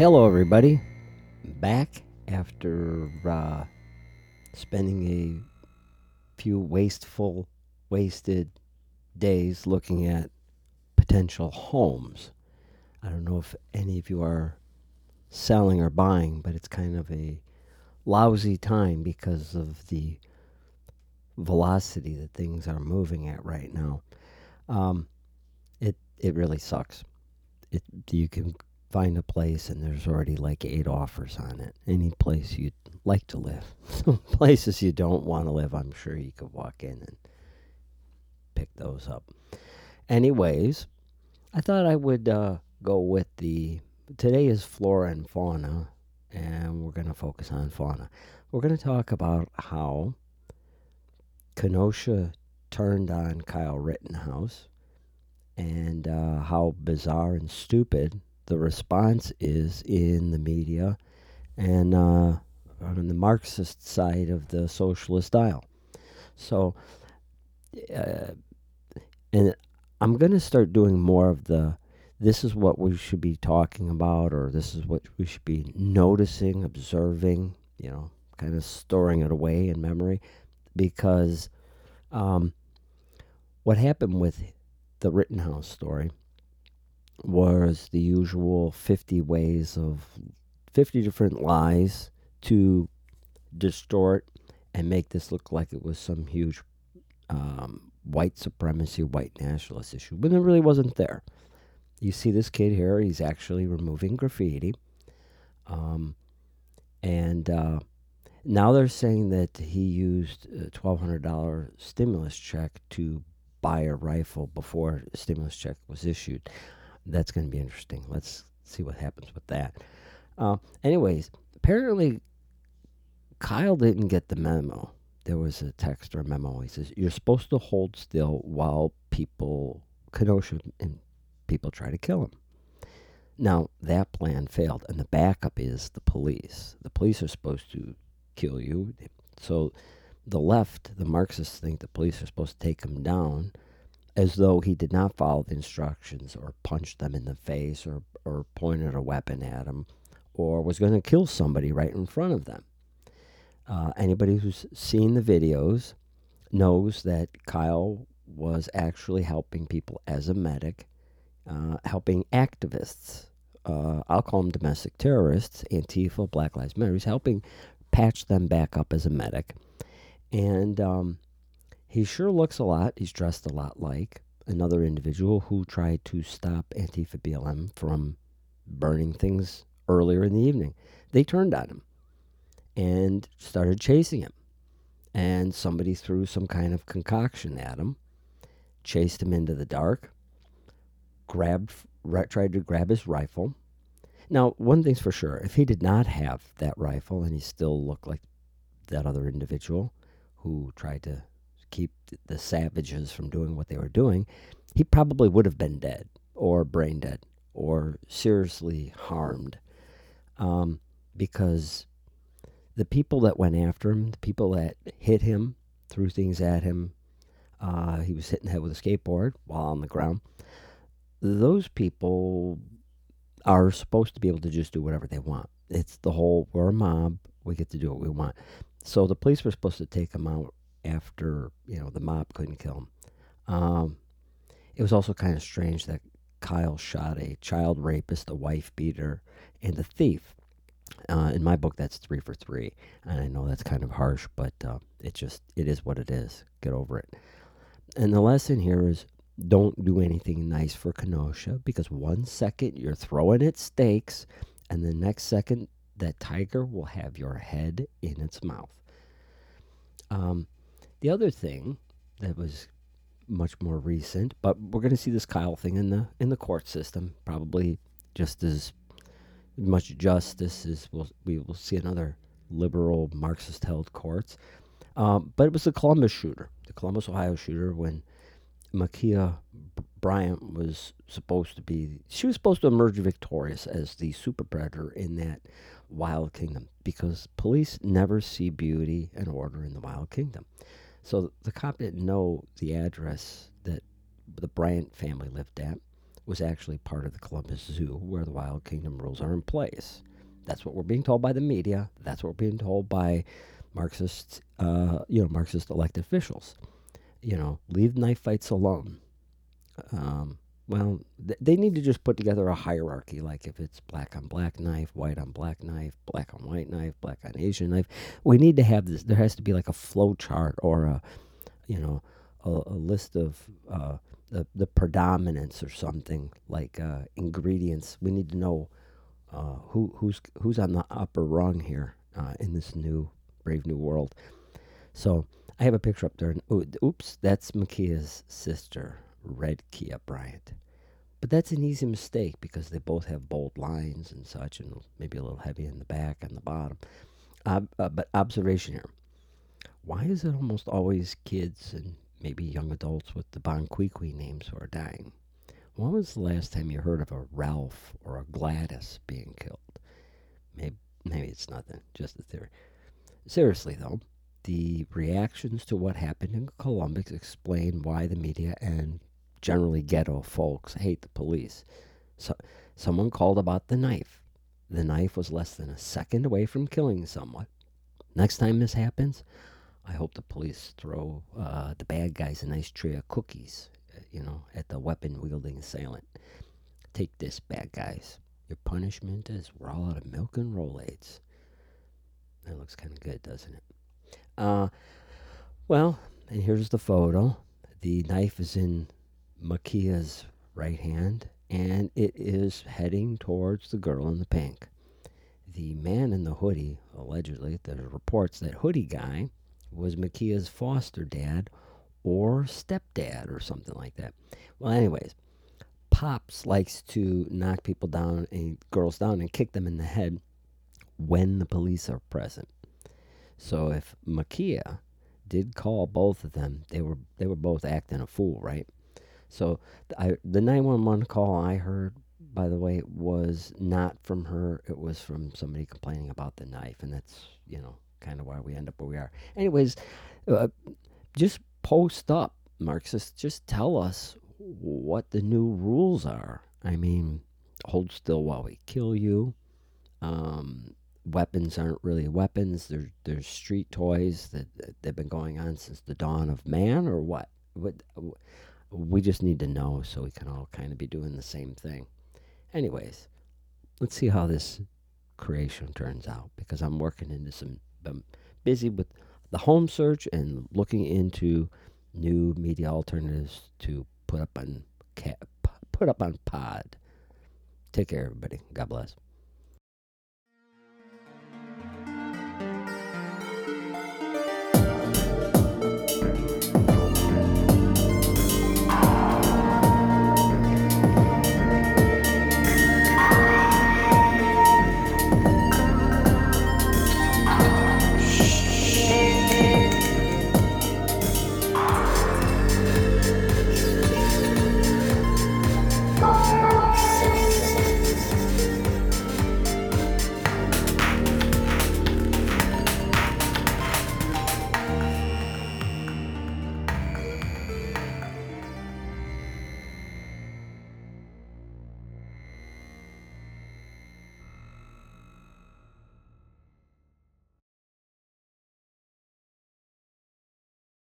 Hello, everybody. Back after uh, spending a few wasteful, wasted days looking at potential homes. I don't know if any of you are selling or buying, but it's kind of a lousy time because of the velocity that things are moving at right now. Um, it it really sucks. It you can find a place and there's already like eight offers on it. Any place you'd like to live. Places you don't want to live, I'm sure you could walk in and pick those up. Anyways, I thought I would uh, go with the. Today is flora and fauna, and we're going to focus on fauna. We're going to talk about how Kenosha turned on Kyle Rittenhouse and uh, how bizarre and stupid the response is in the media and uh, on the Marxist side of the socialist aisle. So, uh, and I'm going to start doing more of the this is what we should be talking about, or this is what we should be noticing, observing, you know, kind of storing it away in memory. Because um, what happened with the Rittenhouse story was the usual 50 ways of 50 different lies to distort and make this look like it was some huge um, white supremacy, white nationalist issue, when it really wasn't there. You see this kid here, he's actually removing graffiti. Um, and uh, now they're saying that he used a $1,200 stimulus check to buy a rifle before the stimulus check was issued. That's going to be interesting. Let's see what happens with that. Uh, anyways, apparently Kyle didn't get the memo. There was a text or a memo. He says, You're supposed to hold still while people, Kenosha and people try to kill him. Now, that plan failed, and the backup is the police. The police are supposed to kill you. So the left, the Marxists, think the police are supposed to take him down as though he did not follow the instructions or punched them in the face or, or pointed a weapon at them or was going to kill somebody right in front of them. Uh, anybody who's seen the videos knows that Kyle was actually helping people as a medic, uh, helping activists. Uh, I'll call them domestic terrorists, Antifa, Black Lives Matter. He's helping patch them back up as a medic. And um, he sure looks a lot, he's dressed a lot like another individual who tried to stop Antifa BLM from burning things earlier in the evening. They turned on him and started chasing him. And somebody threw some kind of concoction at him, chased him into the dark, grabbed, tried to grab his rifle. Now, one thing's for sure if he did not have that rifle and he still looked like that other individual who tried to keep the savages from doing what they were doing, he probably would have been dead or brain dead or seriously harmed. Um, because the people that went after him, the people that hit him, threw things at him, uh, he was hitting the head with a skateboard while on the ground. Those people are supposed to be able to just do whatever they want. It's the whole we're a mob, we get to do what we want. So the police were supposed to take him out after you know the mob couldn't kill him. Um, it was also kind of strange that Kyle shot a child rapist, a wife beater, and a thief. Uh, in my book, that's three for three, and I know that's kind of harsh, but uh, it just it is what it is. Get over it. And the lesson here is don't do anything nice for Kenosha because one second you're throwing it steaks, and the next second that tiger will have your head in its mouth. Um, the other thing that was much more recent, but we're going to see this Kyle thing in the in the court system, probably just as much justice as we'll, we will see another liberal Marxist held courts. Um, but it was the Columbus shooter, the Columbus, Ohio shooter, when Ma'Khia Bryant was supposed to be, she was supposed to emerge victorious as the super predator in that wild kingdom because police never see beauty and order in the wild kingdom. So the cop didn't know the address that the Bryant family lived at, was actually part of the Columbus Zoo where the Wild Kingdom rules are in place. That's what we're being told by the media. That's what we're being told by Marxist, uh, you know, Marxist elected officials. You know, leave knife fights alone. Um, well, th- they need to just put together a hierarchy, like if it's black on black knife, white on black knife, black on white knife, black on Asian knife. We need to have this. There has to be like a flow chart or a, you know, a, a list of uh, the the predominance or something like uh, ingredients. We need to know uh, who who's who's on the upper rung here uh, in this new brave new world. So I have a picture up there. And, oops, that's Ma'Khia's sister, Red Kia Bryant. But that's an easy mistake because they both have bold lines and such, and maybe a little heavy in the back and the bottom. Uh, but observation here: why is it almost always kids and maybe young adults with the Bon Qui Qui names who are dying? When was the last time you heard of a Ralph or a Gladys being killed? Maybe, maybe it's nothing, just a theory. Seriously, though, the reactions to what happened in Columbus explain why the media and generally ghetto folks hate the police. So, someone called about the knife. The knife was less than a second away from killing someone. Next time this happens, I hope the police throw uh, the bad guys a nice tray of cookies you know, at the weapon wielding assailant. Take this, bad guys. Your punishment is we're all out of milk and Rolaids. That looks kind of good, doesn't it? Uh, well, and here's the photo. The knife is in Ma'Khia's right hand, and it is heading towards the girl in the pink. The man in the hoodie, allegedly, there's reports that hoodie guy was Ma'Khia's foster dad or stepdad or something like that. Well, anyways, Pops likes to knock people down and girls down and kick them in the head when the police are present. So if Makia did call both of them, they were they were both acting a fool, right? So I, the 911 call I heard, by the way, was not from her. It was from somebody complaining about the knife, and that's you know kind of why we end up where we are. Anyways, uh, just post up, Marxists. Just tell us what the new rules are. I mean, hold still while we kill you. Um, weapons aren't really weapons. They're, they're street toys that, that they've been going on since the dawn of man, or what? What? We just need to know so we can all kind of be doing the same thing. Anyways, let's see how this creation turns out because I'm working into some. I'm busy with the home search and looking into new media alternatives to put up on put up on pod. Take care, everybody. God bless.